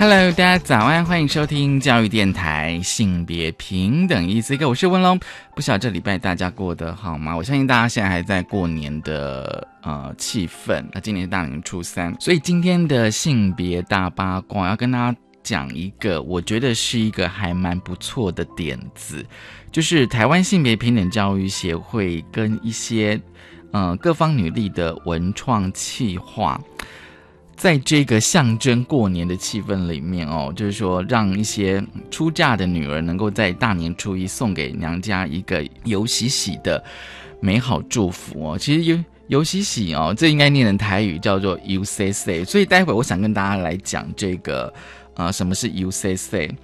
Hello，大家早安，欢迎收听教育电台性别平等意思一个，我是文龙。不晓得这礼拜大家过得好吗？我相信大家现在还在过年的呃气氛。那今年是大年初三，所以今天的性别大八卦要跟大家讲一个，我觉得是一个还蛮不错的点子，就是台湾性别平等教育协会跟一些呃各方女力的文创企划。在这个象征过年的气氛里面哦，就是说让一些出嫁的女儿能够在大年初一送给娘家一个尤喜喜的美好祝福哦。其实尤尤喜喜哦，这应该念成台语叫做 U C C。所以待会我想跟大家来讲这个呃，什么是 U C C。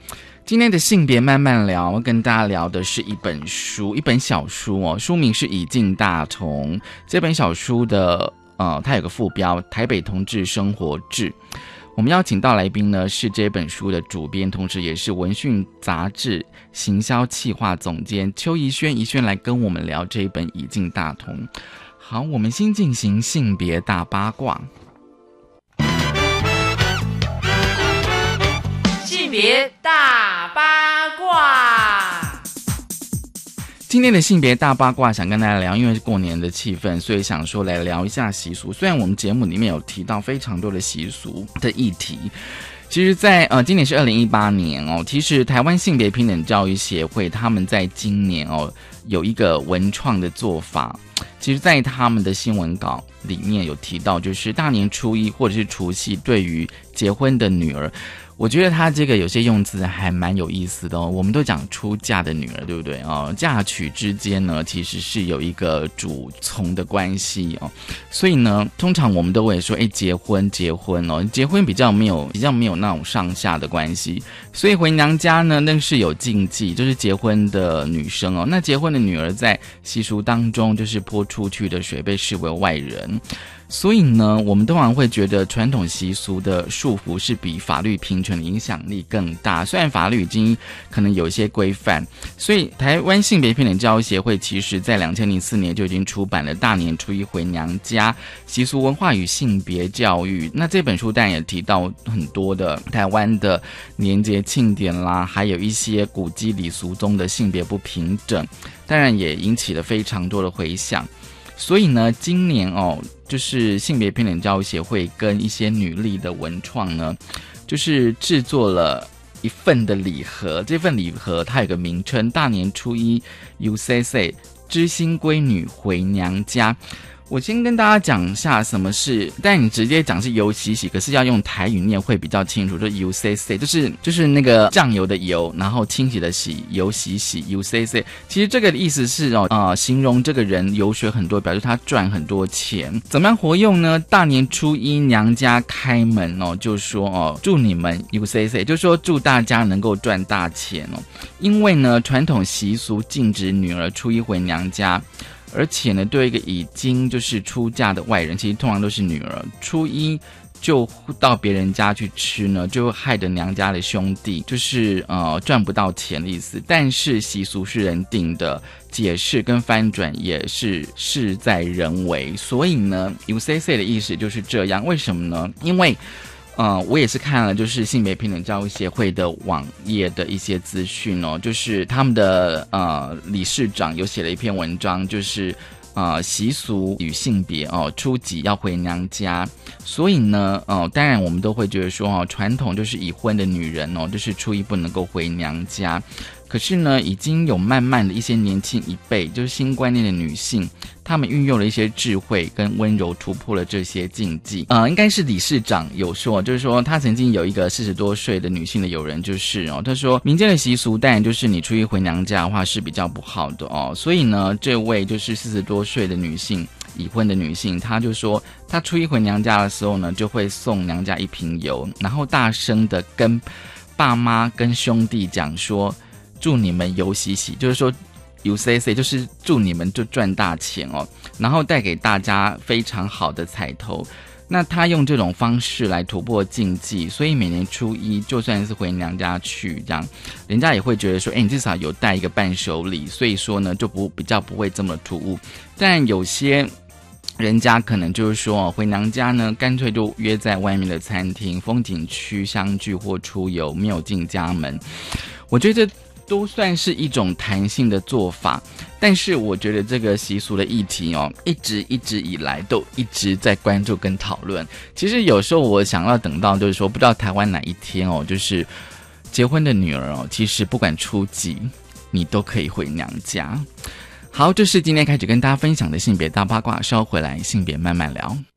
今天的性别慢慢聊，跟大家聊的是一本书，一本小书哦，书名是《以进大同》。这本小书的。呃，它有个副标《台北同志生活志》。我们邀请到来宾呢，是这本书的主编，同时也是文讯杂志行销企划总监邱怡轩。怡轩来跟我们聊这一本《已进大同》。好，我们先进行性别大八卦。性别大八卦。今天的性别大八卦想跟大家聊，因为是过年的气氛，所以想说来聊一下习俗。虽然我们节目里面有提到非常多的习俗的议题，其实，在呃今年是二零一八年哦，其实台湾性别平等教育协会他们在今年哦有一个文创的做法，其实，在他们的新闻稿里面有提到，就是大年初一或者是除夕，对于结婚的女儿。我觉得他这个有些用词还蛮有意思的哦。我们都讲出嫁的女儿，对不对哦？嫁娶之间呢，其实是有一个主从的关系哦。所以呢，通常我们都会说，哎，结婚，结婚哦，结婚比较没有，比较没有那种上下的关系。所以回娘家呢，那是有禁忌，就是结婚的女生哦，那结婚的女儿在习俗当中，就是泼出去的水被视为外人。所以呢，我们通常会觉得传统习俗的束缚是比法律平权的影响力更大。虽然法律已经可能有一些规范，所以台湾性别平等教育协会其实在两千零四年就已经出版了《大年初一回娘家习俗文化与性别教育》。那这本书当然也提到很多的台湾的年节庆典啦，还有一些古迹礼俗中的性别不平等，当然也引起了非常多的回响。所以呢，今年哦，就是性别平等教育协会跟一些女力的文创呢，就是制作了一份的礼盒。这份礼盒它有个名称：大年初一，UCC 知心闺女回娘家。我先跟大家讲一下什么是，但你直接讲是油洗洗，可是要用台语念会比较清楚，就 U C C，就是就是那个酱油的油，然后清洗的洗，油洗洗 U C C。其实这个意思是哦，啊，形容这个人油水很多，表示他赚很多钱。怎么样活用呢？大年初一娘家开门哦，就说哦，祝你们 U C C，就说祝大家能够赚大钱哦。因为呢，传统习俗禁止女儿初一回娘家。而且呢，对一个已经就是出嫁的外人，其实通常都是女儿，初一就到别人家去吃呢，就害得娘家的兄弟就是呃赚不到钱的意思。但是习俗是人定的，解释跟翻转也是事在人为，所以呢，U C C 的意思就是这样。为什么呢？因为。嗯，我也是看了，就是性别平等教育协会的网页的一些资讯哦，就是他们的呃理事长有写了一篇文章，就是呃习俗与性别哦，初级要回娘家，所以呢，哦，当然我们都会觉得说哦，传统就是已婚的女人哦，就是初一不能够回娘家。可是呢，已经有慢慢的一些年轻一辈，就是新观念的女性，她们运用了一些智慧跟温柔，突破了这些禁忌。呃，应该是理事长有说，就是说他曾经有一个四十多岁的女性的友人，就是哦，他说民间的习俗当然就是你初一回娘家的话是比较不好的哦，所以呢，这位就是四十多岁的女性，已婚的女性，她就说她初一回娘家的时候呢，就会送娘家一瓶油，然后大声的跟爸妈跟兄弟讲说。祝你们游喜喜，就是说 U C C，就是祝你们就赚大钱哦，然后带给大家非常好的彩头。那他用这种方式来突破禁忌，所以每年初一就算是回娘家去，这样人家也会觉得说，哎，你至少有带一个伴手礼，所以说呢就不比较不会这么突兀。但有些人家可能就是说，回娘家呢，干脆就约在外面的餐厅、风景区相聚或出游，没有进家门。我觉得。都算是一种弹性的做法，但是我觉得这个习俗的议题哦，一直一直以来都一直在关注跟讨论。其实有时候我想要等到，就是说不知道台湾哪一天哦，就是结婚的女儿哦，其实不管初几，你都可以回娘家。好，这是今天开始跟大家分享的性别大八卦，稍回来性别慢慢聊。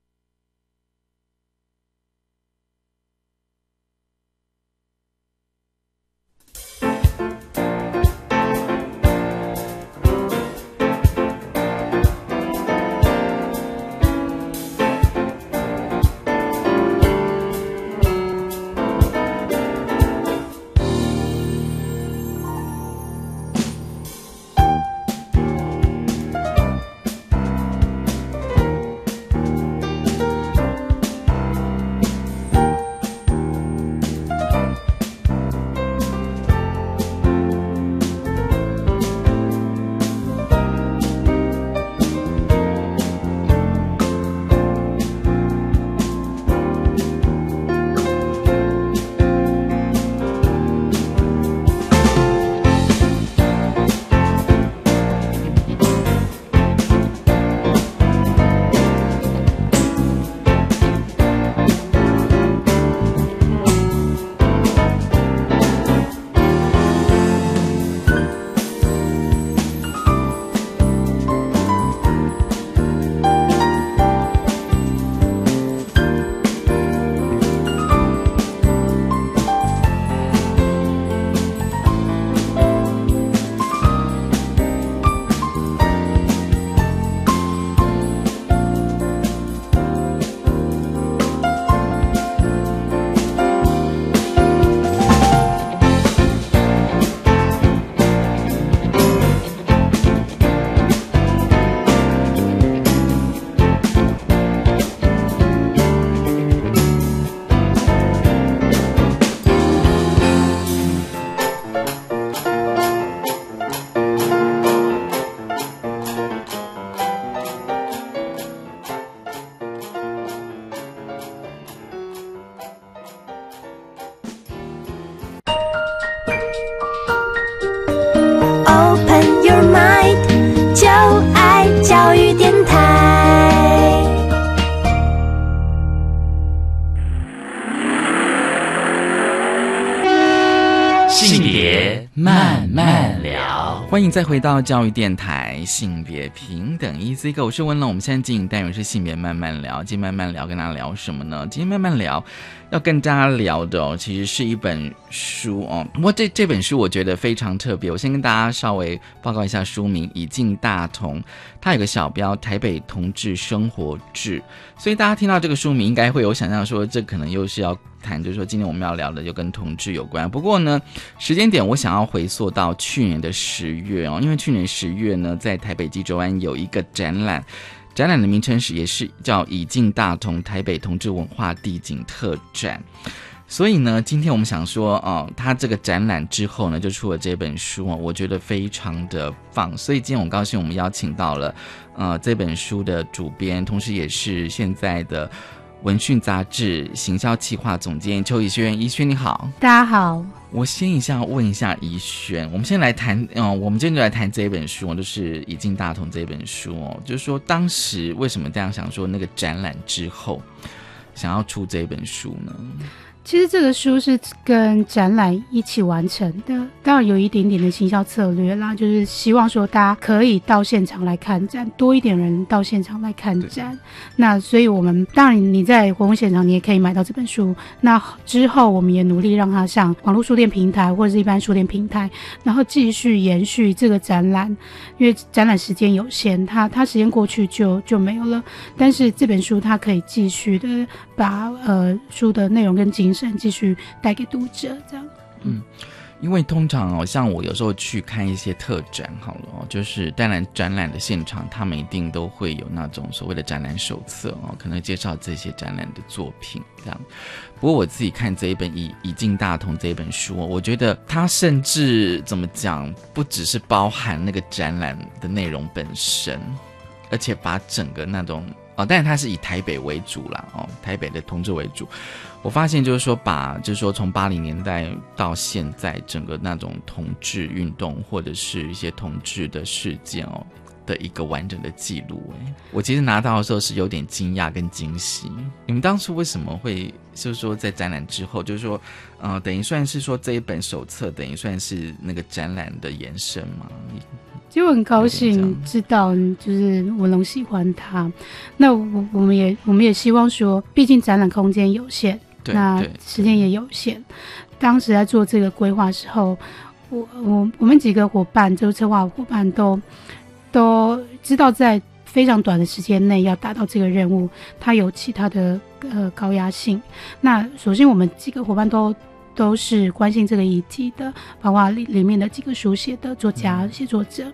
欢迎再回到教育电台，性别平等，Easy Go，我是温龙。我们现在进行单元是性别慢慢聊，今天慢慢聊，跟大家聊什么呢？今天慢慢聊。要跟大家聊的哦，其实是一本书哦。不过这这本书我觉得非常特别，我先跟大家稍微报告一下书名《以静大同》，它有个小标《台北同志生活志》，所以大家听到这个书名，应该会有想象说，这可能又是要谈，就是说今天我们要聊的就跟同志有关。不过呢，时间点我想要回溯到去年的十月哦，因为去年十月呢，在台北济州湾有一个展览。展览的名称是也是叫“以进大同台北同志文化地景特展”，所以呢，今天我们想说，哦，他这个展览之后呢，就出了这本书啊，我觉得非常的棒，所以今天我高兴，我们邀请到了，呃，这本书的主编，同时也是现在的。文讯杂志行销企划总监邱怡轩，怡轩你好，大家好。我先一下问一下怡轩，我们先来谈，嗯，我们今天就来谈这本书就是《以进大同》这本书哦，就是说当时为什么这样想说那个展览之后想要出这本书呢？其实这个书是跟展览一起完成的，当然有一点点的行销策略啦，就是希望说大家可以到现场来看展，多一点人到现场来看展。那所以我们当然你在活动现场你也可以买到这本书。那之后我们也努力让它上网络书店平台或者是一般书店平台，然后继续延续这个展览，因为展览时间有限，它它时间过去就就没有了。但是这本书它可以继续的把呃书的内容跟精。继续带给读者，这样。嗯，因为通常哦，像我有时候去看一些特展，好了哦，就是当然展览的现场，他们一定都会有那种所谓的展览手册哦，可能介绍这些展览的作品这样。不过我自己看这一本《以以进大同》这一本书，我觉得它甚至怎么讲，不只是包含那个展览的内容本身，而且把整个那种哦，但是它是以台北为主啦，哦，台北的同志为主。我发现就是说，把就是说从八零年代到现在，整个那种同志运动或者是一些同志的事件哦的一个完整的记录。哎，我其实拿到的时候是有点惊讶跟惊喜。你们当初为什么会就是说在展览之后，就是说，呃，等于算是说这一本手册等于算是那个展览的延伸吗？其实我很高兴知道，就是文龙喜欢他。那我我们也我们也希望说，毕竟展览空间有限。那时间也有限，当时在做这个规划时候，我我我们几个伙伴，就是策划伙伴都都知道，在非常短的时间内要达到这个任务，它有其他的呃高压性。那首先我们几个伙伴都都是关心这个议题的，包括里里面的几个书写的作家、写作者。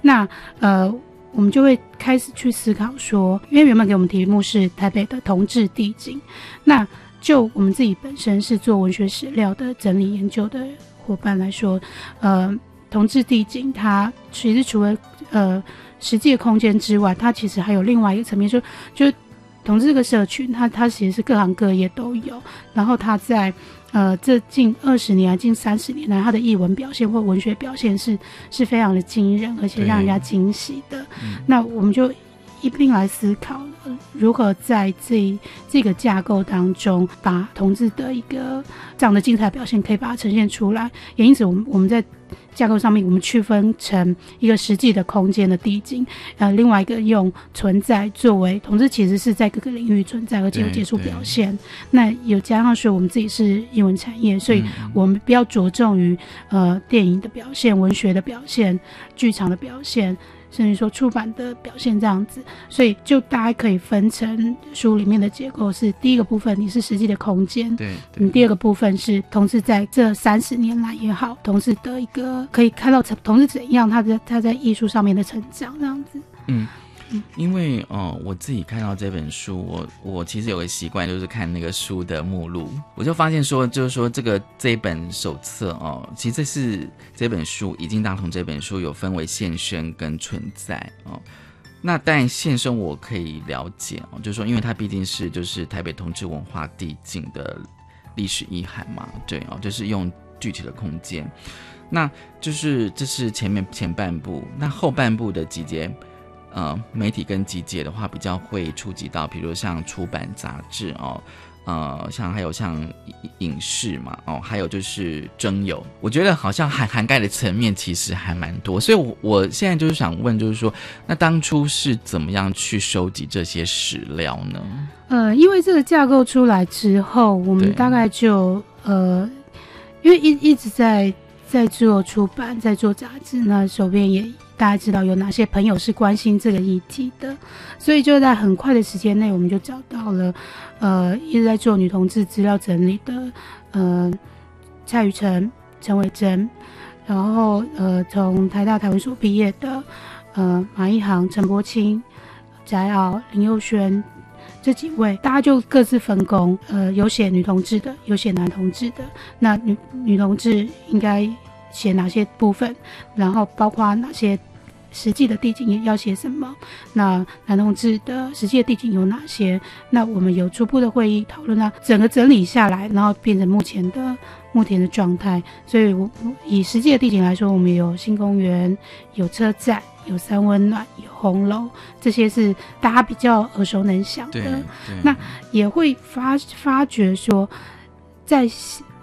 那呃，我们就会开始去思考说，因为原本给我们题目是台北的同志地景，那。就我们自己本身是做文学史料的整理研究的伙伴来说，呃，同志地景它其实除了呃实际的空间之外，它其实还有另外一个层面，就就同志这个社群，它它其实是各行各业都有，然后它在呃这近二十年、近三十年来，他的译文表现或文学表现是是非常的惊人，而且让人家惊喜的。那我们就。一并来思考如何在这这个架构当中，把同志的一个这样的精彩表现可以把它呈现出来。也因此，我们我们在架构上面，我们区分成一个实际的空间的递进，呃，另外一个用存在作为同志其实是在各个领域存在，而且有接触表现。那有加上说我们自己是英文产业，所以我们比较着重于呃电影的表现、文学的表现、剧场的表现。甚至说出版的表现这样子，所以就大家可以分成书里面的结构是第一个部分，你是实际的空间，对，你第二个部分是同时在这三十年来也好，同时的一个可以看到同同时怎样他的他在艺术上面的成长这样子，嗯。因为哦，我自己看到这本书，我我其实有个习惯，就是看那个书的目录，我就发现说，就是说这个这本手册哦，其实这是这本书已经大同这本书有分为现身跟存在哦。那但现身我可以了解哦，就是说，因为它毕竟是就是台北同志文化地景的历史遗憾嘛，对哦，就是用具体的空间，那就是这是前面前半部，那后半部的集结。呃，媒体跟集结的话，比较会触及到，比如像出版杂志哦，呃，像还有像影视嘛，哦，还有就是征友，我觉得好像涵涵盖的层面其实还蛮多，所以，我我现在就是想问，就是说，那当初是怎么样去收集这些史料呢？呃，因为这个架构出来之后，我们大概就呃，因为一一直在在做出版，在做杂志，那手边也。大家知道有哪些朋友是关心这个议题的，所以就在很快的时间内，我们就找到了，呃，一直在做女同志资料整理的，呃，蔡雨辰、陈伟珍，然后呃，从台大台文所毕业的，呃，马一航、陈柏清、翟敖、林佑轩这几位，大家就各自分工，呃，有写女同志的，有写男同志的，那女女同志应该。写哪些部分，然后包括哪些实际的地景要写什么？那男同志的实际的地景有哪些？那我们有初步的会议讨论啊，整个整理下来，然后变成目前的目前的状态。所以，我以实际的地景来说，我们有新公园、有车站、有三温暖、有红楼，这些是大家比较耳熟能详的。那也会发发觉说，在。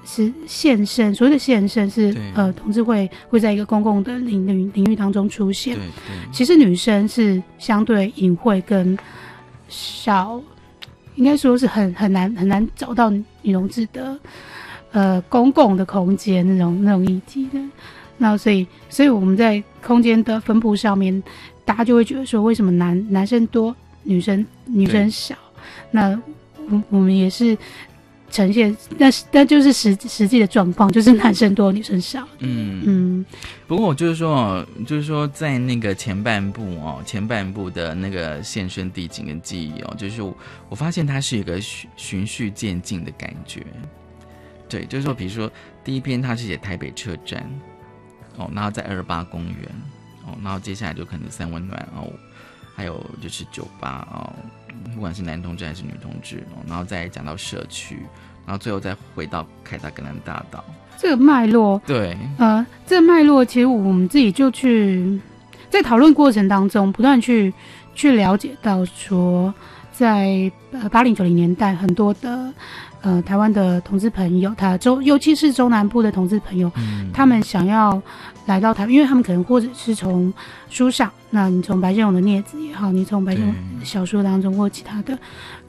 是现身，所谓的现身是呃，同志会会在一个公共的领域领域当中出现。其实女生是相对隐晦跟少，应该说是很很难很难找到女同志的呃公共的空间那种那种议题的。那所以所以我们在空间的分布上面，大家就会觉得说，为什么男男生多，女生女生少？那我我们也是。呈现，那是但就是实实际的状况，就是男生多，女生少。嗯嗯，不过我就是说哦，就是说在那个前半部哦，前半部的那个现身地景跟记忆哦，就是我我发现它是一个循循序渐进的感觉。对，就是说，比如说第一篇它是写台北车站，哦，然后在二八公园，哦，然后接下来就可能三温暖哦，还有就是酒吧哦，不管是男同志还是女同志哦，然后再讲到社区，然后最后再回到凯达格兰大道。这个脉络，对，呃，这个脉络其实我们自己就去在讨论过程当中，不断去去了解到说，在呃八零九零年代，很多的呃台湾的同志朋友，他中尤其是中南部的同志朋友，嗯，他们想要来到台，因为他们可能或者是从书上，那你从白先勇的镊子也好，你从白先勇对小说当中或其他的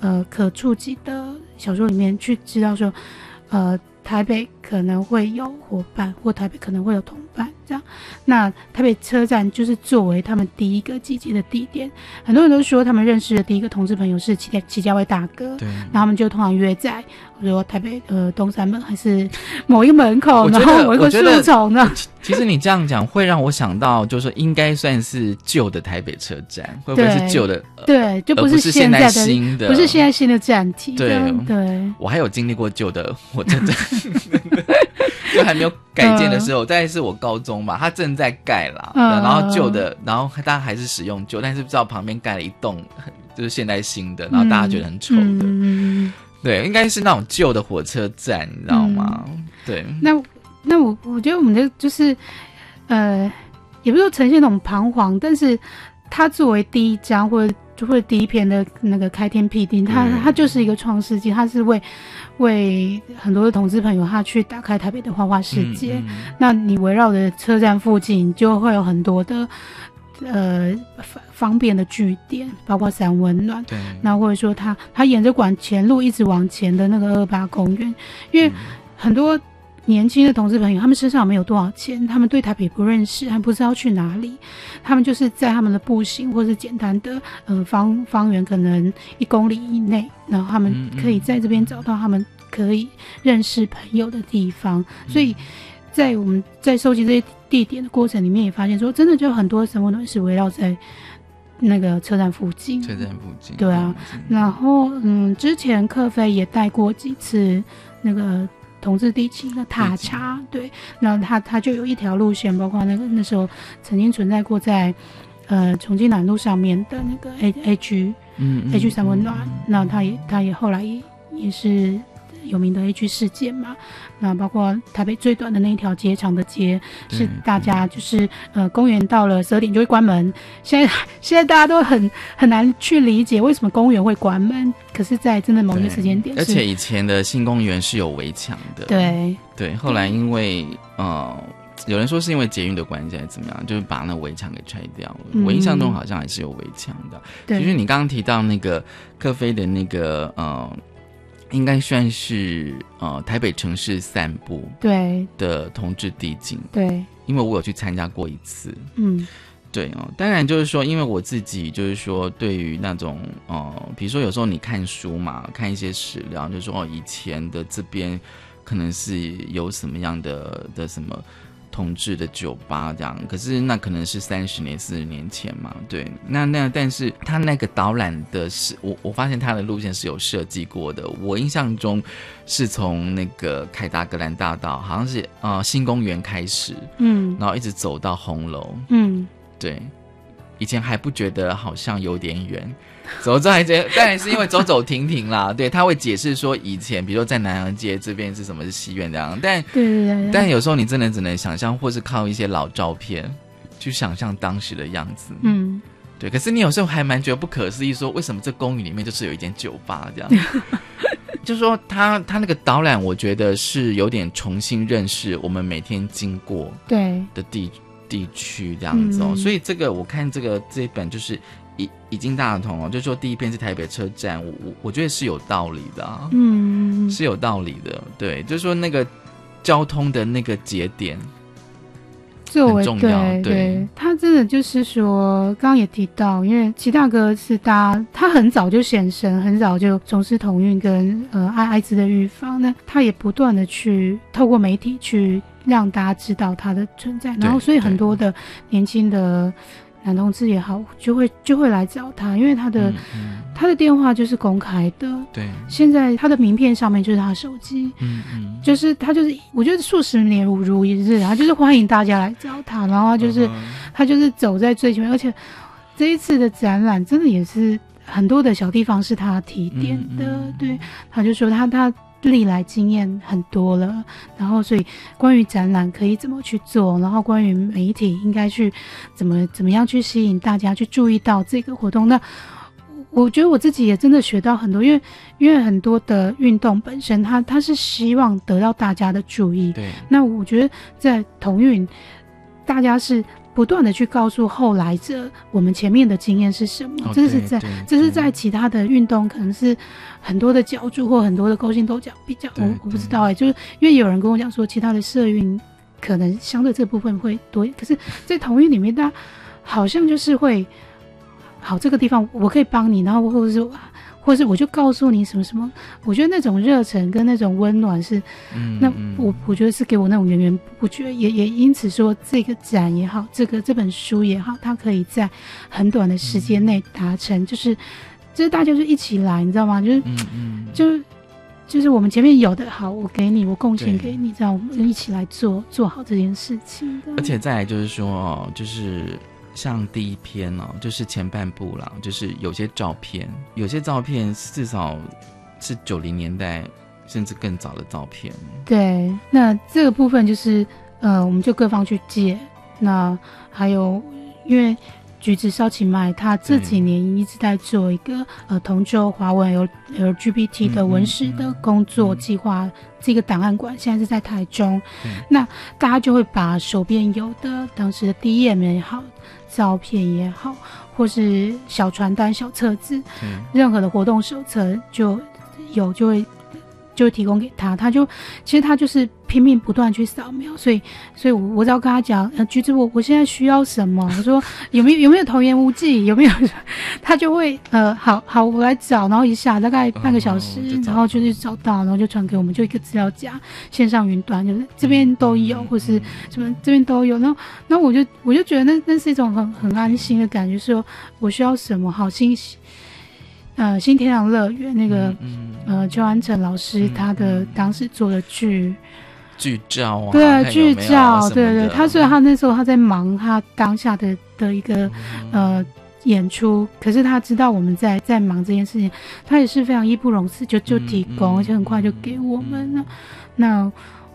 呃可触及的小说里面去知道说，呃，台北可能会有伙伴，或台北可能会有同伴，这样。那台北车站就是作为他们第一个集结的地点，很多人都说他们认识的第一个同志朋友是齐家齐家威大哥，对。然后他们就通常约在，比如说台北呃东山门还是某一个门口，然后某一个树丛呢。其实你这样讲会让我想到，就是说应该算是旧的台北车站，会不会是旧的？呃对，就不是是现在的，新的，不是现在新的站体。对对，我还有经历过旧的火车站，就还没有改建的时候，大概是我高中吧，它正在盖啦。嗯然后旧的，然后大家还是使用旧，但是不知道旁边盖了一栋，就是现在新的，然后大家觉得很丑的。嗯，对，应该是那种旧的火车站，你知道吗？对，那那我我觉得我们的就是呃，也不是说呈现那种彷徨，但是它作为第一家或者就会第一篇的那个开天辟地，它嗯它就是一个创世纪，它是为为很多的同志朋友，他去打开台北的花花世界。嗯嗯那你围绕着车站附近，就会有很多的呃方方便的据点，包括三温暖。对，那或者说他他沿着管前路一直往前的那个二八公园，因为嗯很多年轻的同志朋友，他们身上没有多少钱，他们对台北不认识，还不知道去哪里，他们就是在他们的步行或是简单的呃方方圆可能一公里以内，然后他们可以在这边找到他们可以认识朋友的地方，所以。在我们在收集这些地点的过程里面，也发现说，真的就很多生活暖是围绕在那个车站附近。车站附近。对啊嗯，然后，嗯，之前克飞也带过几次那个同志地区的塔查，对，然后他他就有一条路线，包括那个那时候曾经存在过在呃重庆南路上面的那个 A A G 嗯 A G 三温暖嗯，那他也他也后来也也是有名的 A 区事件嘛，那包括台北最短的那一条街长的街，是大家就是呃公园到了十二点就会关门。现在 现在大家都很很难去理解为什么公园会关门，可是，在真的某一个时间点，而且以前的新公园是有围墙的。对对，后来因为呃，有人说是因为捷运的关系还是怎么样，就是把那围墙给拆掉了。嗯我印象中好像还是有围墙的。对，其实你刚刚提到那个科菲的那个呃，应该算是呃台北城市散步对。的同志地景，对，因为我有去参加过一次。嗯。对哦，当然就是说，因为我自己就是说，对于那种呃，比如说有时候你看书嘛，看一些史料，就说哦，以前的这边可能是有什么样的的什么同志的酒吧这样，可是那可能是三十年、四十年前嘛，对，那那但是他那个导览的是我我发现他的路线是有设计过的，我印象中是从那个凯达格兰大道，好像是呃新公园开始，嗯。然后一直走到红楼。嗯，对，以前还不觉得好像有点远，走之后还觉得，当然是因为走走停停啦。对，他会解释说以前，比如说在南洋街这边是什么是戏院这样，但对对对对，但有时候你真的只能想象，或是靠一些老照片去想象当时的样子。嗯对，可是你有时候还蛮觉得不可思议，说为什么这公寓里面就是有一间酒吧这样？就说他他那个导览，我觉得是有点重新认识我们每天经过对，的地地区这样子哦，嗯。所以这个我看这个这一本就是已已经大同哦，就是说第一篇是台北车站，我我我觉得是有道理的、啊，嗯。是有道理的，对，就是说那个交通的那个节点，作为对对。他真的就是说，刚刚也提到，因为齐大哥是大家，他很早就显身，很早就从事同运跟呃艾艾滋的预防，那他也不断的去透过媒体去让大家知道他的存在，然后所以很多的年轻的男同志也好，就会就会来找他，因为他的、嗯嗯。他的电话就是公开的，对，现在他的名片上面就是他的手机。嗯嗯，就是他就是，我觉得数十年如如一日，他就是欢迎大家来找他，然后他就是、嗯他就是走在最前面，而且这一次的展览真的也是很多的小地方是他提点的，对，他就说他他历来经验很多了，然后所以关于展览可以怎么去做，然后关于媒体应该去怎么怎么样去吸引大家去注意到这个活动，那。我觉得我自己也真的学到很多，因为因为很多的运动本身它，它是希望得到大家的注意，对，那我觉得在同运，大家是不断的去告诉后来者我们前面的经验是什么，哦这是在这是在其他的运动可能是很多的角注或很多的勾心斗角比较，我我不知道哎、就是因为有人跟我讲说其他的社运可能相对这部分会多，可是，在同运里面，大家好像就是会，好这个地方我可以帮你，然后或者是。或是我就告诉你什么什么，我觉得那种热忱跟那种温暖是那我我觉得是给我那种源源不绝，也也因此说这个展也好，这个这本书也好，它可以在很短的时间内达成，就是就是大家就一起来，你知道吗？就是就是就是我们前面有的好，我给你，我贡献给你，这样我们一起来做做好这件事情。而且再来就是说哦，就是像第一篇哦，就是前半部啦，就是有些照片，有些照片至少是九零年代甚至更早的照片。对，那这个部分就是呃，我们就各方去借。那还有，因为橘子烧起麦，他这几年一直在做一个呃同州华文有 LGBT 的文史的工作计划，这个档案馆现在是在台中。那大家就会把手边有的当时的 DM 也好，照片也好，或是小传单、小册子，对，任何的活动手册就有就会就会提供给他，他就其实他就是拼命不断去扫描，所以所以我我只要跟他讲，呃，橘子我我现在需要什么，我说有没有有没有童言无忌，有没有，他就会呃好好我来找，然后一下大概半个小时，哦然后就是找到，然后就传给我们，就一个资料夹，线上云端就是这边都有，嗯或是什么这边都有，然后然后我就我就觉得那那是一种很很安心的感觉，说我需要什么好新呃新天堂乐园那个、嗯呃邱安成老师嗯他的嗯当时做的剧，剧照啊，对啊剧照，对对，他所以他那时候他在忙他当下的的一个呃演出，可是他知道我们在在忙这件事情，他也是非常义不容辞，就就提供，而且很快就给我们了。那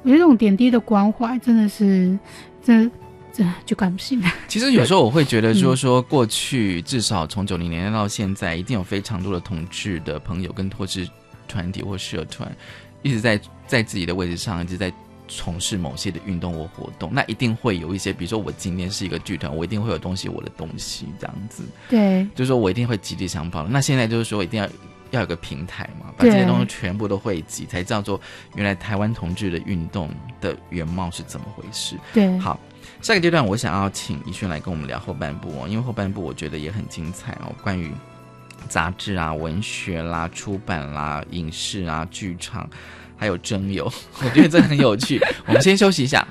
我觉得这种点滴的关怀真的是，真这就感不信。其实有时候我会觉得说嗯说过去至少从九零年代到现在，一定有非常多的同志的朋友跟脱志团体或社团，一直在在自己的位置上一直在从事某些的运动或活动。那一定会有一些，比如说我今天是一个剧团，我一定会有东西我的东西这样子，对就是说我一定会极力想报。那现在就是说一定要。要有个平台嘛，把这些东西全部都汇集，才知道说原来台湾同志的运动的原貌是怎么回事。对，好，下个阶段我想要请怡轩来跟我们聊后半部哦，因为后半部我觉得也很精彩哦，关于杂志啊、文学啦、出版啦、影视啊、剧场，还有蒸油，我觉得这很有趣。我们先休息一下。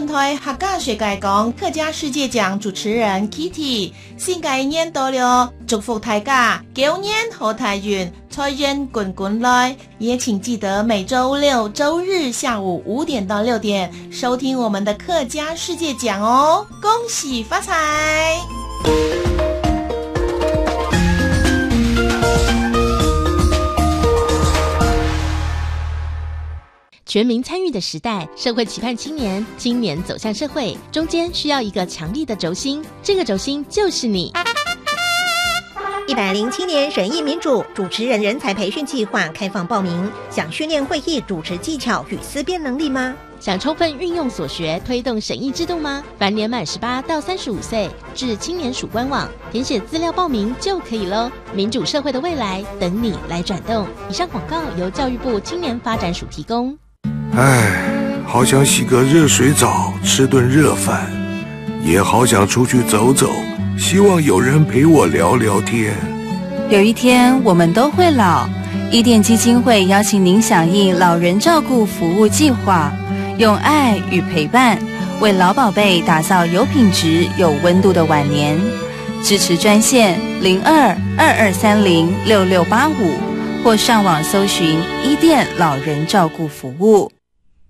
分台客家学界讲客家世界奖主持人 Kitty，新嘅一年到了，祝福大家狗年好财运，财源滚滚来。也请记得每周六、周日下午五点到六点收听我们的客家世界奖哦，恭喜发财！全民参与的时代，社会期盼青年，青年走向社会，中间需要一个强力的轴心，这个轴心就是你。一百零七年审议民主主持人人才培训计划开放报名，想训练会议主持技巧与思辨能力吗？想充分运用所学推动审议制度吗？凡年满十八到三十五岁，至青年署官网填写资料报名就可以喽。民主社会的未来等你来转动。以上广告由教育部青年发展署提供。唉，好想洗个热水澡，吃顿热饭，也好想出去走走，希望有人陪我聊聊天。有一天我们都会老，伊甸基金会邀请您响应老人照顾服务计划，用爱与陪伴为老宝贝打造有品质、有温度的晚年。支持专线零二二二三零六六八五，或上网搜寻伊甸老人照顾服务。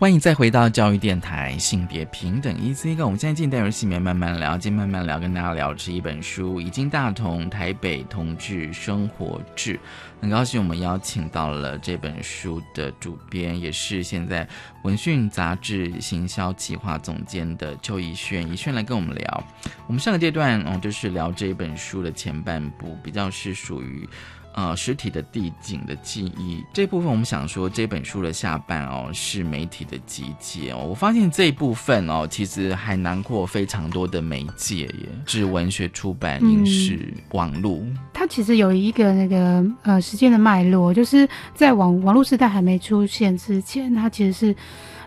欢迎再回到教育电台性别平等 E C 个，我们现在进单元性别慢慢聊，今天慢慢聊跟大家聊的是一本书《已经大同台北同志生活志》。很高兴我们邀请到了这本书的主编，也是现在文讯杂志行销企划总监的邱怡轩，怡轩来跟我们聊。我们上个阶段嗯，就是聊这本书的前半部，比较是属于。呃，实体的地景的记忆这部分，我们想说这本书的下半哦是媒体的集结哦。我发现这一部分哦，其实还囊括非常多的媒介耶，是文学出版、影视、网络。它其实有一个那个呃时间的脉络，就是在网网络时代还没出现之前，它其实是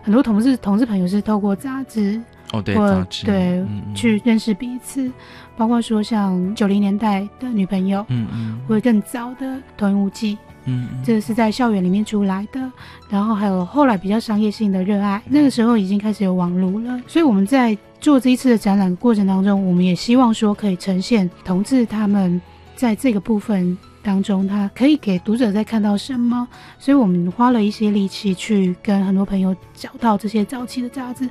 很多同事同事朋友是透过杂志哦，对去认识彼此。包括说像九零年代的女朋友，嗯嗯，或者更早的同音无忌，嗯，这个是在校园里面出来的。然后还有后来比较商业性的热爱，那个时候已经开始有网络了。所以我们在做这一次的展览过程当中，我们也希望说可以呈现同志他们在这个部分。当中，它可以给读者在看到什么？所以我们花了一些力气去跟很多朋友找到这些早期的杂志，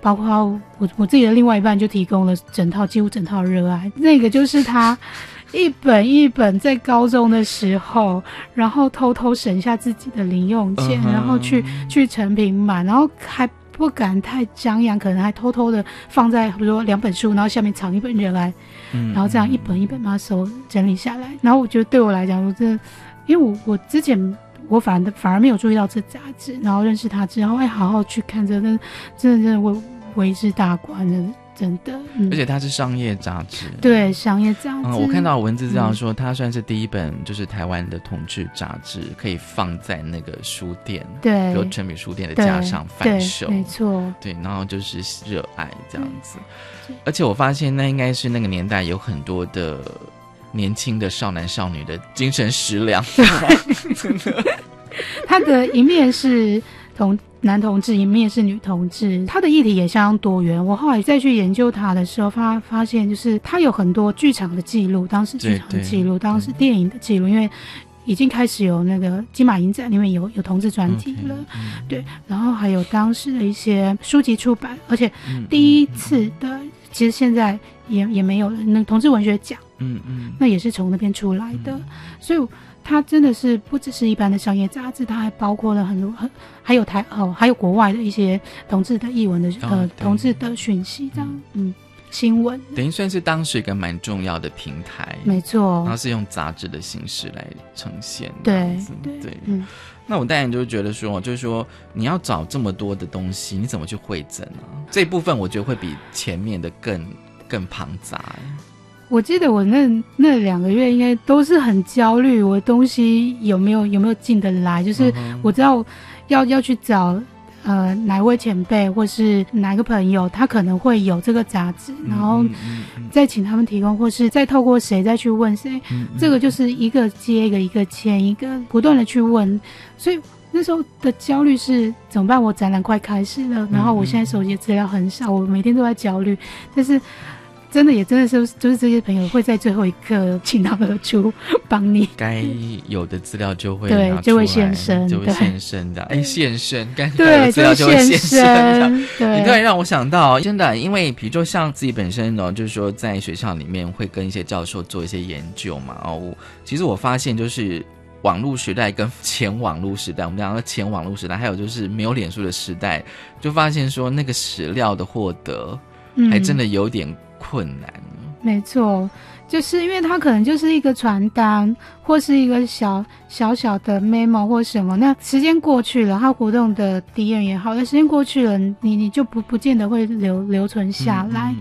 包括我我自己的另外一半就提供了整套几乎整套热爱，那个就是他一本一本在高中的时候，然后偷偷省下自己的零用钱，然后去去成品买，然后还不敢太张扬，可能还偷偷的放在比如说两本书，然后下面藏一本热爱。然后这样一本一本把它收整理下来，然后我觉得对我来讲，我真的，因为我我之前我反反而没有注意到这杂志，然后认识他之后，哎，好好去看，真的真的真的为为之大观的。真的，而且它是商业杂志，对商业杂志。我看到文字这样说，它算是第一本就是台湾的同志杂志，可以放在那个书店，对，有成品书店的架上贩售，没错，对，然后就是热爱这样子。而且我发现那应该是那个年代有很多的年轻的少男少女的精神食粮，真的。它的一面是同。男同志一面是女同志，他的议题也相当多元。我后来再去研究他的时候，发发现就是他有很多剧场的记录，当时剧场的记录，当时电影的记录，因为已经开始有那个金马影展里面有有同志专题了，对，然后还有当时的一些书籍出版，而且第一次的，其实现在也也没有了，那同志文学奖，嗯嗯，那也是从那边出来的，所以它真的是不只是一般的商业杂志，它还包括了很多很还有台哦，还有国外的一些同志的译文的呃同志的讯息这样，嗯。新闻等于算是当时一个蛮重要的平台，没错。然后是用杂志的形式来呈现，对对。嗯，那我当然就觉得说，就是说你要找这么多的东西，你怎么去会诊呢？这部分我觉得会比前面的更更庞杂。我记得我那那两个月应该都是很焦虑，我东西有没有有没有进得来？就是我知道要要去找。呃，哪位前辈或是哪个朋友，他可能会有这个杂志，然后再请他们提供，或是再透过谁再去问谁，这个就是一个接一个，一个签一个，不断的去问。所以那时候的焦虑是怎么办？我展览快开始了，然后我现在手机资料很少，我每天都在焦虑，但是。真的也真的是，就是这些朋友会在最后一刻倾囊而出，帮你该有的资料就会对就会现身，就会现身的。哎，现身，该对资料就会现身。对，你突然让我想到，真的，因为比如说像自己本身呢，就是说在学校里面会跟一些教授做一些研究嘛。哦，其实我发现就是网络时代跟前网络时代，我们讲的前网络时代，还有就是没有脸书的时代，就发现说那个史料的获得，还真的有点。困难，没错，就是因为它可能就是一个传单，或是一个小小小的 memo 或什么。那时间过去了，它活动的敌人也好，那时间过去了，你你就不不见得会留留存下来。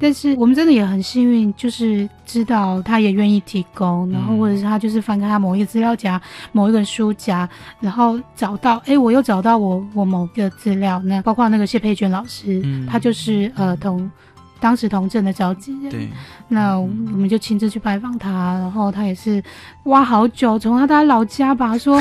但是我们真的也很幸运，就是知道他也愿意提供，然后或者是他就是翻开他某一个资料夹、某一个书夹，然后找到，哎，我又找到我我某个资料，那包括那个谢佩娟老师，他就是呃同。当时同镇的召集人，那我们就亲自去拜访他，然后他也是挖好久，从他他老家吧，说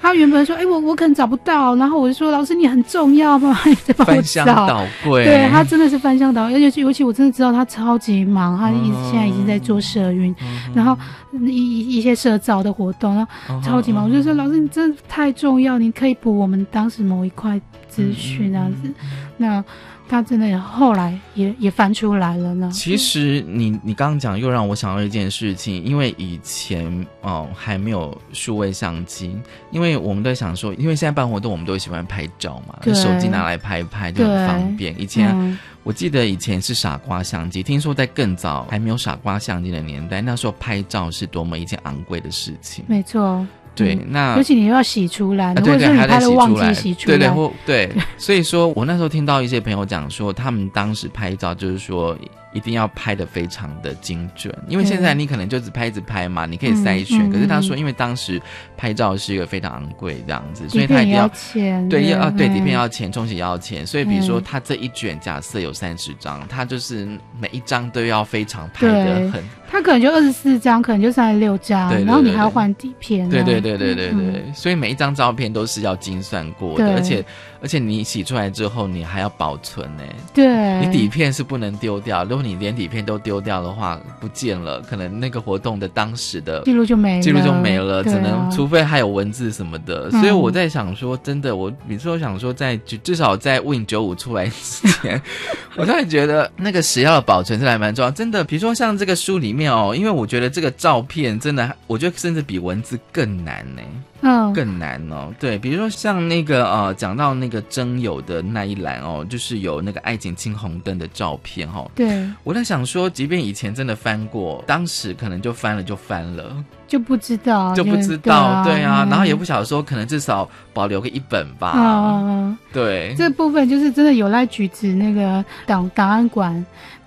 他原本说，哎，我我可能找不到，然后我就说，老师你很重要嘛，你在帮我找。对他真的是翻箱倒，而且尤其我真的知道他超级忙，他一现在已经在做社运，然后一一些社造的活动，然后超级忙。我就说，老师你真的太重要，你可以补我们当时某一块资讯这样子，那。他真的后来也也翻出来了呢。其实你你刚刚讲又让我想到一件事情，因为以前哦还没有数位相机，因为我们都想说，因为现在办活动我们都喜欢拍照嘛，手机拿来拍拍就很方便。以前我记得以前是傻瓜相机，听说在更早还没有傻瓜相机的年代，那时候拍照是多么一件昂贵的事情。没错。对，那尤其你又要洗出来，对对，还在洗出来，对对或对，所以说我那时候听到一些朋友讲说，他们当时拍照就是说。一定要拍的非常的精准，因为现在你可能就只拍一直拍嘛，你可以筛选。可是他说，因为当时拍照是一个非常昂贵这样子，所以他一定要钱，对，要啊，对，底片要钱，冲洗要钱。所以比如说他这一卷假设有三十张，他就是每一张都要非常拍的很。他可能就二十四张，可能就三十六张，然后你还要换底片。对对对对对对，所以每一张照片都是要精算过的，而且而且你洗出来之后，你还要保存呢。对，你底片是不能丢掉。如果你连底片都丢掉的话，不见了，可能那个活动的当时的记录就没了记录就没了，只能除非还有文字什么的。所以我在想说，真的，我每次都想说，在至少在 Win 九五出来之前，我突然觉得那个史料的保存是还蛮重要。真的，比如说像这个书里面哦，因为我觉得这个照片真的，我觉得甚至比文字更难呢。嗯，更难哦。对，比如说像那个呃，讲到那个征友的那一栏哦，就是有那个爱情青红灯的照片哦。对，我在想说，即便以前真的翻过，当时可能就翻了就翻了，就不知道，就不知道，对啊，然后也不晓得说，可能至少保留个一本吧。啊，对，这部分就是真的有赖举子那个档档案馆，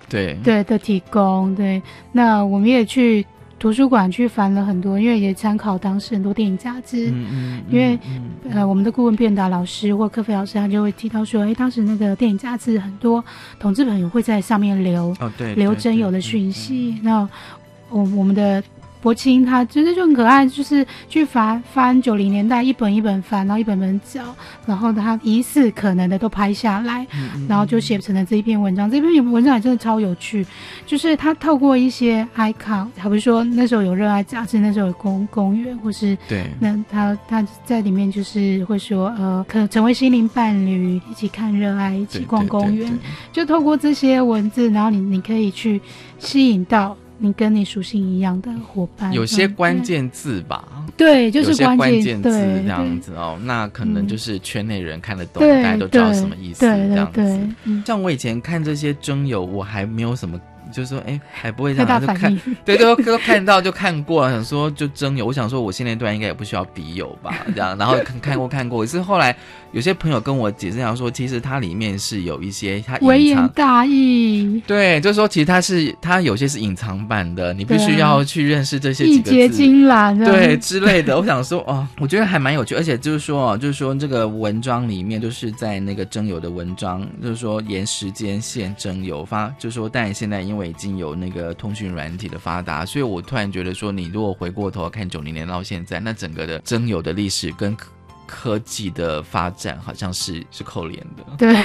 对对的提供。对，那我们也去。图书馆去翻了很多，因为也参考当时很多电影杂志。嗯嗯。因为呃，我们的顾问变达老师或科菲老师，他就会提到说，哎，当时那个电影杂志很多同志朋友会在上面留哦，对，留真有的讯息。那我我们的博清他真的就很可爱，就是去翻翻九零年代一本一本翻，然后一本本找，然后他疑似可能的都拍下来，然后就写成了这一篇文章。这篇文章也真的超有趣，就是他透过一些 icon，好比说那时候有热爱杂志，那时候有公公园，或是对，那他他在里面就是会说，呃，可成为心灵伴侣，一起看热爱，一起逛公园，就透过这些文字，然后你你可以去吸引到。你跟你属性一样的伙伴，有些关键字吧？对，就是关键字这样子哦。那可能就是圈内人看得懂，大家都知道什么意思这样子。像我以前看这些征友，我还没有什么。就说哎，还不会这样，就看，对，都都看到就看过，想说就真有。我想说，我现阶段应该也不需要笔友吧，这样。然后看看过看过，可是后来有些朋友跟我解释讲说，其实它里面是有一些它微言大义。对，就是说其实它是它有些是隐藏版的，你必须要去认识这些几个字，金兰对之类的。我想说哦，我觉得还蛮有趣，而且就是说哦，就是说这个文章里面就是在那个征友的文章，就是说沿时间线征友发，就是说但现在因为已经有那个通讯软体的发达，所以我突然觉得说，你如果回过头看九零年到现在，那整个的征友的历史跟科技的发展，好像是是扣连的。对。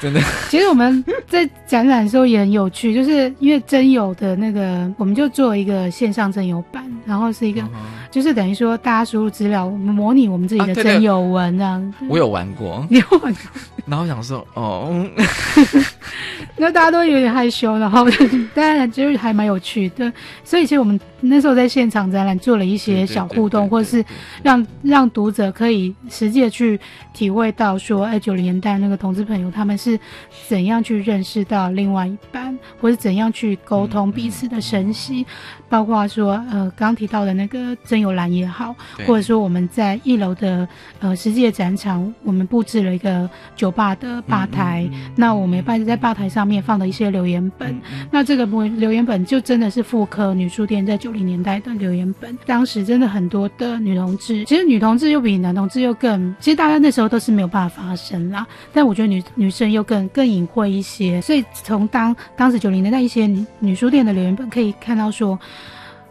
真的，其实我们在展览的时候也很有趣，就是因为真友的那个，我们就做一个线上真友版，然后是一个，就是等于说大家输入资料，我们模拟我们自己的真友文这样。我有玩过，你有玩过？然后想说，哦，那大家都有点害羞，然后 当然就是还蛮有趣的。所以其实我们那时候在现场展览做了一些小互动，或者是让让读者可以实际的去体会到说，哎，九零年代那个同志朋友他们是。怎样去认识到另外一半，或是怎样去沟通彼此的声息，包括说，呃，刚提到的那个真有兰也好，或者说我们在一楼的呃实际的展场，我们布置了一个酒吧的吧台，那我们也在吧台上面放了一些留言本，那这个留言本就真的是复刻女书店在九零年代的留言本，当时真的很多的女同志，其实女同志又比男同志又更，其实大家那时候都是没有办法发声啦，但我觉得女女生又更更隐晦一些，所以从当当时九零年代一些女女书店的留言本可以看到说，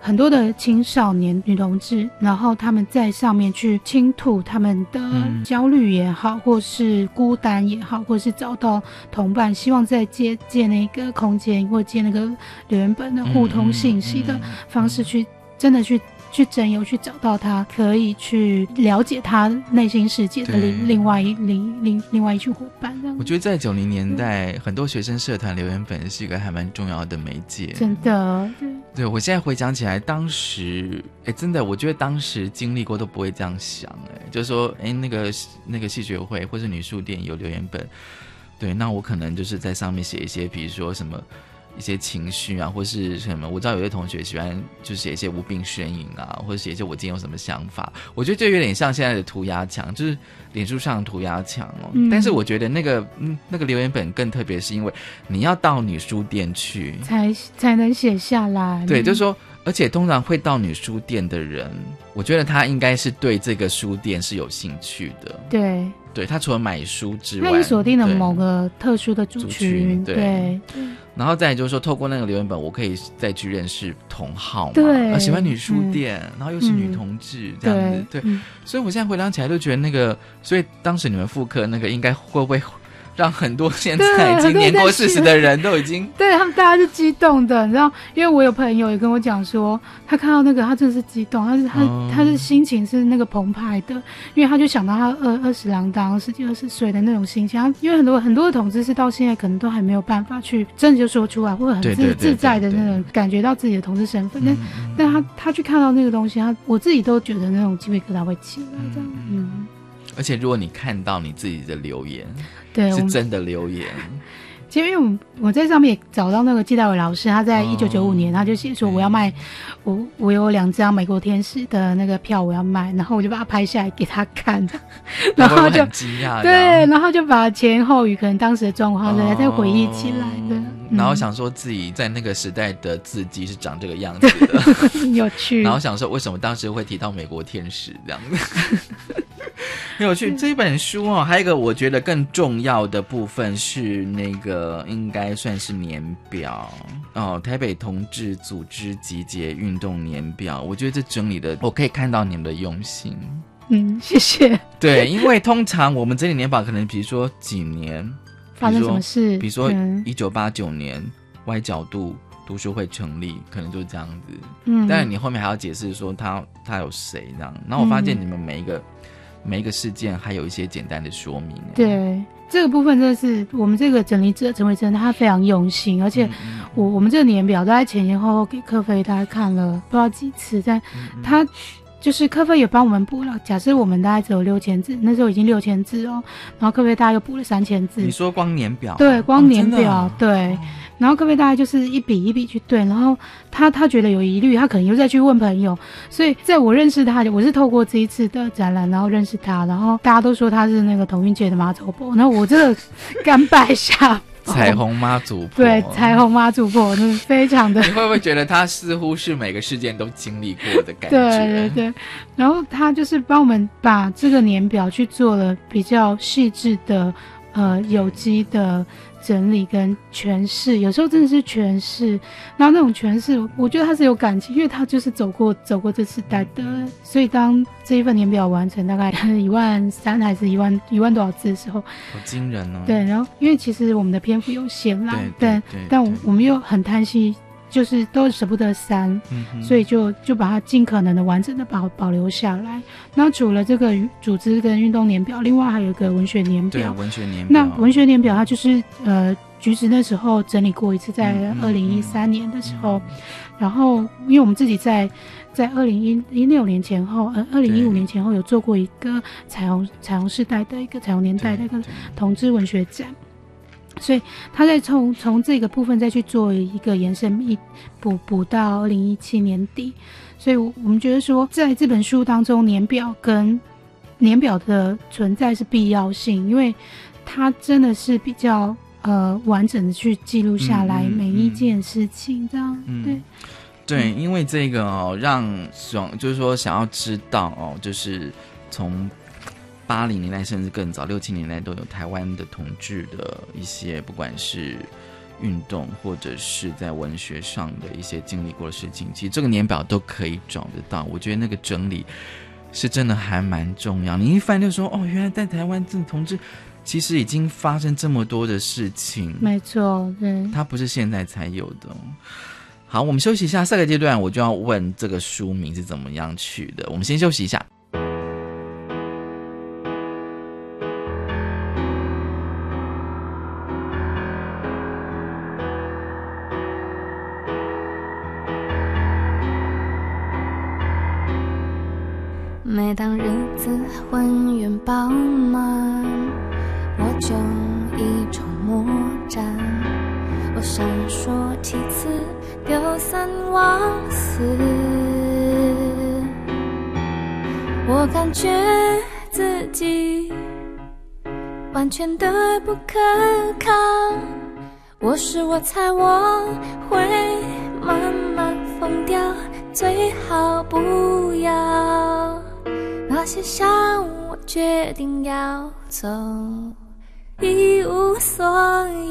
很多的青少年女同志，然后他们在上面去倾吐他们的焦虑也好，或是孤单也好，或是找到同伴，希望在借借那个空间或借那个留言本的互通信息的方式去真的去。去征友，去找到他，可以去了解他内心世界的另另外一另另另外一群伙伴。我觉得在九零年代，很多学生社团留言本是一个还蛮重要的媒介。真的，对我现在回想起来，当时，哎，真的，我觉得当时经历过都不会这样想，哎，就是说，哎，那个那个戏剧会或是女书店有留言本，对，那我可能就是在上面写一些，比如说什么。一些情绪啊，或是什么？我知道有些同学喜欢就写一些无病呻吟啊，或者写一些我今天有什么想法。我觉得这有点像现在的涂鸦墙，就是脸书上涂鸦墙哦。但是我觉得那个嗯，那个留言本更特别，是因为你要到你书店去才才能写下来。对，就是说，而且通常会到女书店的人，我觉得他应该是对这个书店是有兴趣的。对。对他除了买书之外，他也锁定了某个特殊的族群。对，然后再就是说，透过那个留言本，我可以再去认识同好嘛。对，喜欢女书店，然后又是女同志这样子。对，所以我现在回想起来，就觉得那个，所以当时你们复刻那个，应该会不会？让很多现在已经年过四十的人都已经对他们大家是激动的，你知道？因为我有朋友也跟我讲说，他看到那个他真的是激动，他是他他是心情是那个澎湃的，因为他就想到他二二十郎当十几二十岁的那种心情。因为很多很多的同志是到现在可能都还没有办法去真的就说出来，或者很自自在的那种感觉到自己的同志身份。但但他他去看到那个东西，他我自己都觉得那种鸡皮疙瘩会起来，这样嗯。而且如果你看到你自己的留言。对，是真的留言。其实，因为我我在上面也找到那个季大伟老师，他在一九九五年，他就写说我要卖，我我有两张美国天使的那个票我要卖，然后我就把它拍下来给他看，然后就对，然后就把前后语可能当时的状况再再回忆起来的，然后想说自己在那个时代的字迹是长这个样子的，有趣。然后想说为什么当时会提到美国天使这样子。有趣。这本书哦，还有一个我觉得更重要的部分是那个应该算是年表哦，台北同志组织集结运动年表。我觉得这整理的，我可以看到你们的用心。嗯，谢谢。对，因为通常我们整理年表，可能比如说几年发生什么事，比如说一九八九年歪角度读书会成立，可能就是这样子。嗯，但是你后面还要解释说他他有谁这样。然后我发现你们每一个每一个事件还有一些简单的说明。对，这个部分真的是我们这个整理者陈伟珍他非常用心，而且我我们这个年表都在前前后后给客飞大概看了不知道几次，但他。就是科费也帮我们补了。假设我们大概只有六千字，那时候已经六千字哦。然后科费大概又补了三千字。你说光年表？对，光年表。对。然后各位大概就是一笔一笔去对。然后他他觉得有疑虑，他可能又再去问朋友。所以在我认识他，我是透过这一次的展览，然后认识他。然后大家都说他是那个同运界的马祖婆。然后我真的甘拜下。彩虹妈祖婆，对，彩虹妈祖婆，就是非常的。你会不会觉得他似乎是每个事件都经历过的感觉？对对对。然后他就是帮我们把这个年表去做了比较细致的，呃，有机的。整理跟诠释，有时候真的是诠释，然后那种诠释，我觉得他是有感情，因为他就是走过走过这次代的，所以当这一份年表完成，大概 一万三还是一万一万多少字的时候，好惊人哦。对，然后因为其实我们的篇幅有限啦，但但我们又很贪心。就是都舍不得删，嗯所以就就把它尽可能的完整的保保留下来。那除了这个组织跟运动年表，另外还有一个文学年表。对，文学年表。那文学年表它就是呃，橘子那时候整理过一次，在二零一三年的时候。然后因为我们自己在在二零一一六年前后，呃，二零一五年前后有做过一个彩虹彩虹时代的一个彩虹年代的一个同志文学展。所以他在从从这个部分再去做一个延伸，一补补到二零一七年底。所以，我我们觉得说，在这本书当中，年表跟年表的存在是必要性，因为它真的是比较呃完整的去记录下来每一件事情，这样对对，因为这个哦，让想就是说想要知道哦，就是从。八零年代甚至更早，六七年代都有台湾的同志的一些，不管是运动或者是在文学上的一些经历过的事情，其实这个年表都可以找得到。我觉得那个整理是真的还蛮重要。你一翻就说，哦，原来在台湾这同志其实已经发生这么多的事情。没错，对，它不是现在才有的。好，我们休息一下，下个阶段我就要问这个书名是怎么样取的。我们先休息一下。当日子浑圆饱满，我就一筹莫展。我闪烁其词，丢三忘四。我感觉自己完全的不可靠。我是我猜我会慢慢疯掉，最好不。那些伤，我决定要走，一无所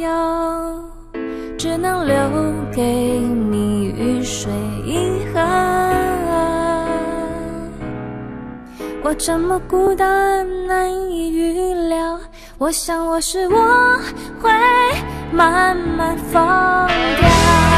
有，只能留给你雨水银河。我这么孤单，难以预料。我想，我是我会慢慢疯掉。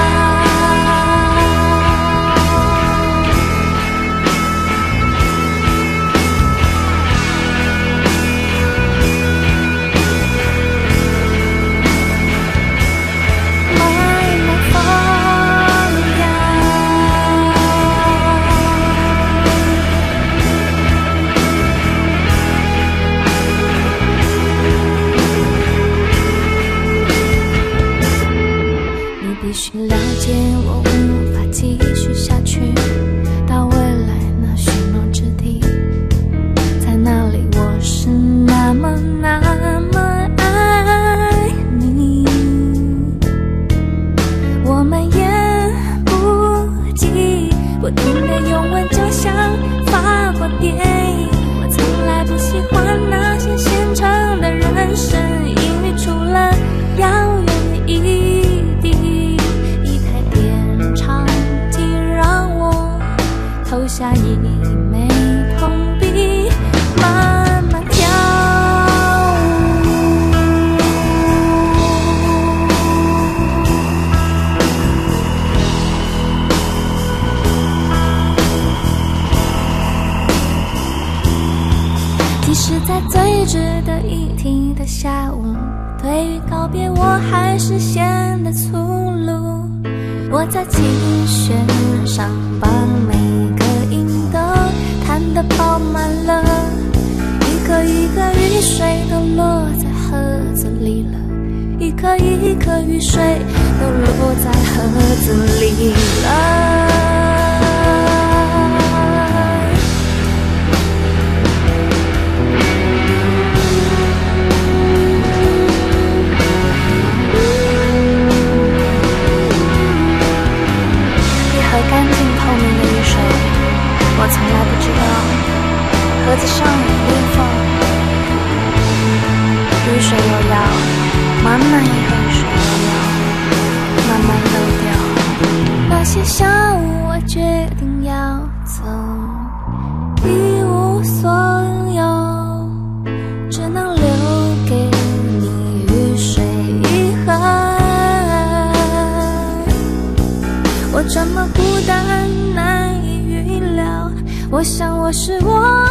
一枚铜币，慢慢跳舞。即使在最值得一提的下午，对于告别我还是显得粗鲁。我在琴弦上把每弹得饱满了，一颗一颗雨水都落在盒子里了，一颗一颗雨水都落在盒子里了。我从来不知道盒子上有裂缝。雨水又要慢慢一盒水又要慢慢漏掉。那些下午我决定要走，一无所想我是我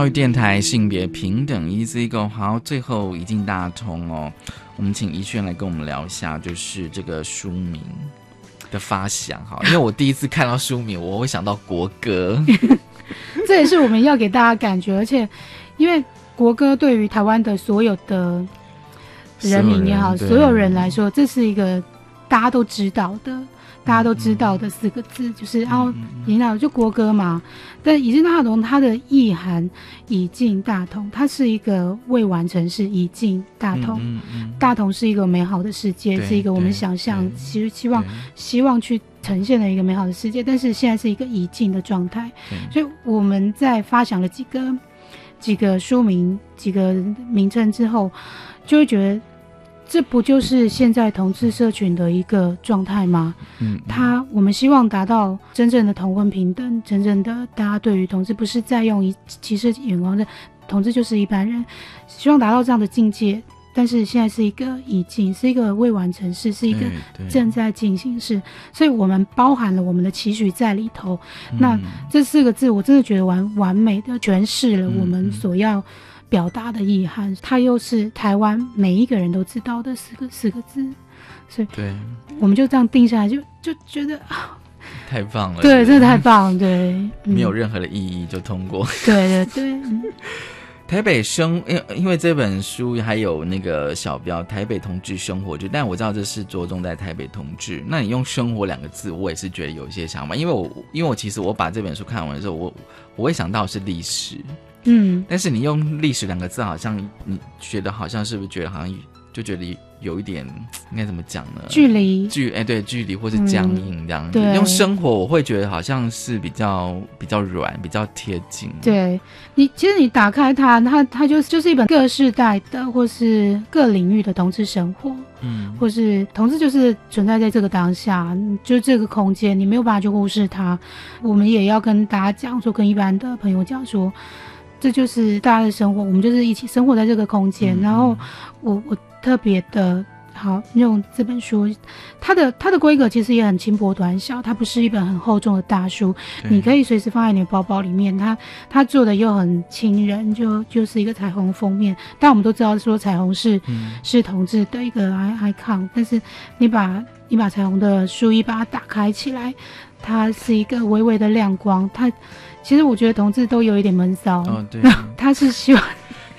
教育电台性别平等 Easy Go，好，最后一进大通哦，我们请怡轩来跟我们聊一下，就是这个书名的发想哈，因为我第一次看到书名，我会想到国歌，这也是我们要给大家感觉，而且因为国歌对于台湾的所有的人民也好，所有人来说，这是一个大家都知道的。大家都知道的四个字，就是然后引导就国歌嘛。但以进大同它的意涵，以进大同，它是一个未完成式，以进大同。嗯嗯大同是一个美好的世界，是一个我们想象，对其实希望希望去呈现的一个美好的世界，但是现在是一个已经的状态，所以我们在发想了几个几个书名、几个名称之后，就会觉得。这不就是现在同志社群的一个状态吗？嗯，他我们希望达到真正的同婚平等，真正的大家对于同志不是在用一歧视眼光的，同志就是一般人，希望达到这样的境界。但是现在是一个已经是一个未完成式，是一个正在进行式，所以我们包含了我们的期许在里头。嗯那这四个字，我真的觉得完完美的诠释了我们所要表达的遗憾，它又是台湾每一个人都知道的四个四个字，所以对，我们就这样定下来，就就觉得啊太棒了，对，真的太棒了，对，嗯。没有任何的意义就通过。对对 对，嗯。台北生，因因为这本书还有那个小标“台北同志生活”，就但我知道这是着重在台北同志。那你用“生活”两个字，我也是觉得有一些想法，因为我因为我其实我把这本书看完的时候，我我会想到是历史，嗯，但是你用“历史”两个字，好像你觉得好像是不是觉得好像就觉得有一点应该怎么讲呢？距离距哎对距离或是僵硬这样子。对用生活，我会觉得好像是比较比较软，比较贴近。对你，其实你打开它，它它就就是一本各世代的或是各领域的同志生活，嗯，或是同志就是存在在这个当下，就这个空间，你没有办法去忽视它。我们也要跟大家讲说，跟一般的朋友讲说，这就是大家的生活，我们就是一起生活在这个空间。然后我我特别的好用这本书，它的它的规格其实也很轻薄短小，它不是一本很厚重的大书，你可以随时放在你的包包里面。它它做的又很亲人，就就是一个彩虹封面。但我们都知道说彩虹是、是同志的一个 i icon，但是你把你把彩虹的书衣把它打开起来，它是一个微微的亮光。它其实我觉得同志都有一点闷骚，哦对，他是希望。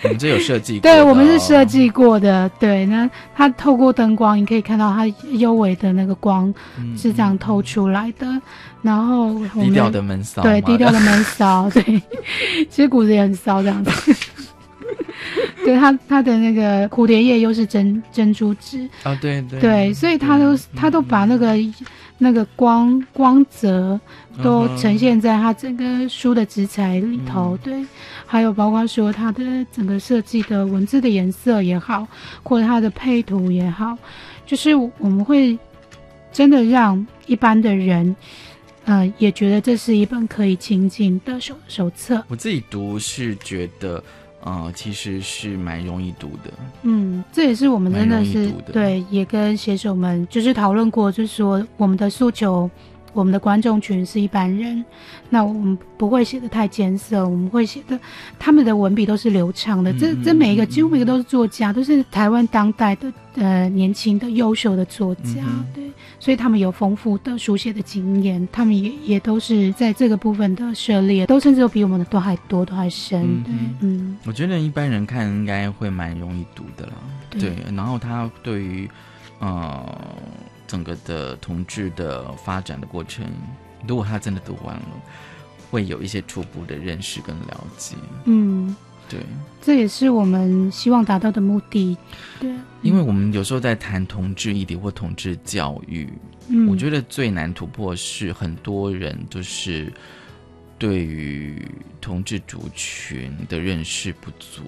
我们这有设计过，对我们是设计过的。对，那它透过灯光，你可以看到它幽微的那个光是这样透出来的。然后低调的闷骚，对，低调的闷骚，对，其实骨子也很骚这样子。对他他的那个蝴蝶叶又是珍珍珠质啊，对对对，所以他都他都把那个那个光光泽都呈现在它整个书的纸材里头，对，还有包括说它的整个设计的文字的颜色也好，或者它的配图也好，就是我们会真的让一般的人，呃，也觉得这是一本可以亲近的手手册。我自己读是觉得。呃，其实是蛮容易读的。嗯，这也是我们真的是对，也跟写手们就是讨论过，就是说我们的诉求。我们的观众群是一般人，那我们不会写的太艰涩，我们会写的，他们的文笔都是流畅的。这这每一个几乎每个都是作家，都是台湾当代的呃年轻的优秀的作家，对，所以他们有丰富的书写的经验，他们也也都是在这个部分的涉猎，都甚至都比我们的都还多，都还深。对，嗯，我觉得一般人看应该会蛮容易读的了，对，然后他对于呃。整个的同志的发展的过程，如果他真的读完了，会有一些初步的认识跟了解。嗯，对，这也是我们希望达到的目的。对，因为我们有时候在谈同志议题或同志教育，嗯，我觉得最难突破是很多人就是对于同志族群的认识不足。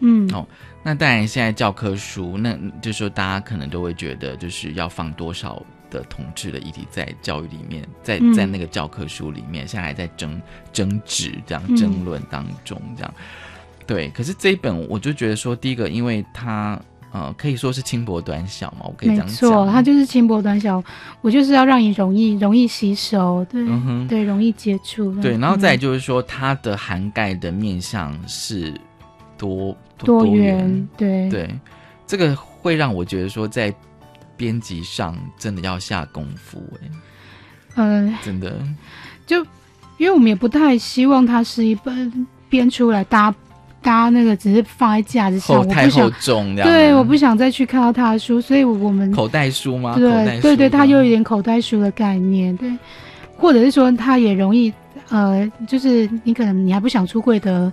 嗯，哦。那当然，现在教科书，那就说大家可能都会觉得，就是要放多少的同志的议题在教育里面，在在那个教科书里面，现在还在争争执这样争论当中，这样对。可是这一本，我就觉得说，第一个，因为它呃可以说是轻薄短小嘛，我可以这样讲，没错，它就是轻薄短小，我就是要让你容易容易吸收，对对，容易接触，对。然后再就是说，它的涵盖的面向是多。多元，对对，这个会让我觉得说，在编辑上真的要下功夫哎，嗯，真的，就因为我们也不太希望它是一本编出来搭搭那个只是放在架子上，太厚重，对，我不想再去看到他的书，所以我们口袋书吗？对对对，它又有点口袋书的概念，对，或者是说它也容易呃，就是你可能你还不想出柜的。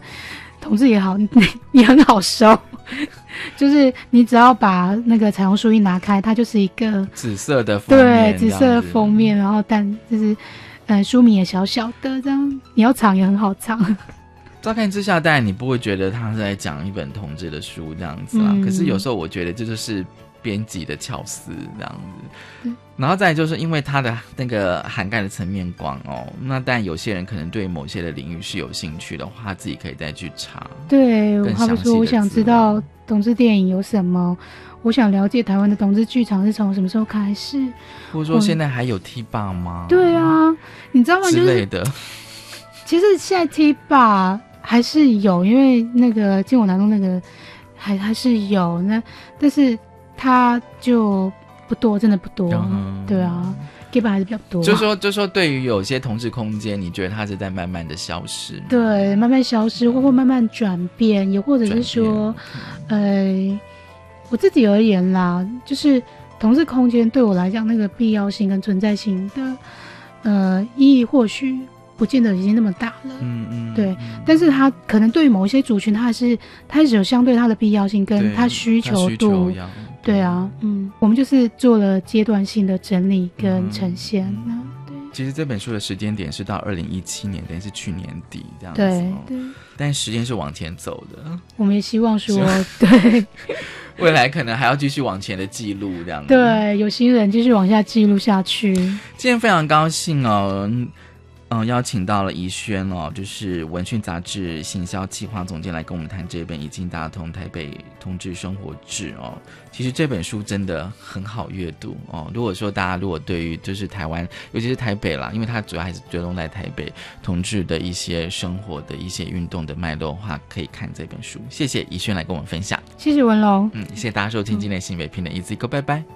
同志也好，你你很好收，就是你只要把那个彩虹书一拿开，它就是一个紫色的对紫色封面，然后但就是呃书名也小小的这样，你要藏也很好藏。乍看之下，当然你不会觉得他是在讲一本同志的书这样子啊，可是有时候我觉得这就是。编辑的巧思这样子，然后再就是因为它的那个涵盖的层面广哦，那但有些人可能对某些的领域是有兴趣的话，自己可以再去查。对，他们说我想知道同志电影有什么，我想了解台湾的同志剧场是从什么时候开始，或者说现在还有 T 八吗？对啊，你知道吗？之类的。其实现在 T 八还是有，因为那个进我南东那个还还是有那，但是。他就不多，真的不多，对啊，gay 吧还是比较多。就说，就说，对于有些同志空间，你觉得它是在慢慢的消失？对，慢慢消失，或或慢慢转变，也或者是说，呃，我自己而言啦，就是同志空间对我来讲，那个必要性跟存在性的呃意义，或许不见得已经那么大了。嗯嗯，对，但是它可能对于某一些族群，它还是它是有相对它的必要性，跟它需求度。对啊，嗯，我们就是做了阶段性的整理跟呈现其实这本书的时间点是到二零一七年，等于是去年底这样子。对对，但时间是往前走的。我们也希望说，对，未来可能还要继续往前的记录这样。对，有心人继续往下记录下去。今天非常高兴哦。嗯，邀请到了怡轩哦，就是文讯杂志行销企划总监来跟我们谈这本《已经打通台北同志生活志》哦。其实这本书真的很好阅读哦。如果说大家如果对于就是台湾，尤其是台北啦，因为它主要还是追踪在台北同志的一些生活的一些运动的脉络的话，可以看这本书。谢谢怡轩来跟我们分享，谢谢文龙，嗯，谢谢大家收听今天的新北平的 Easy Go，拜拜。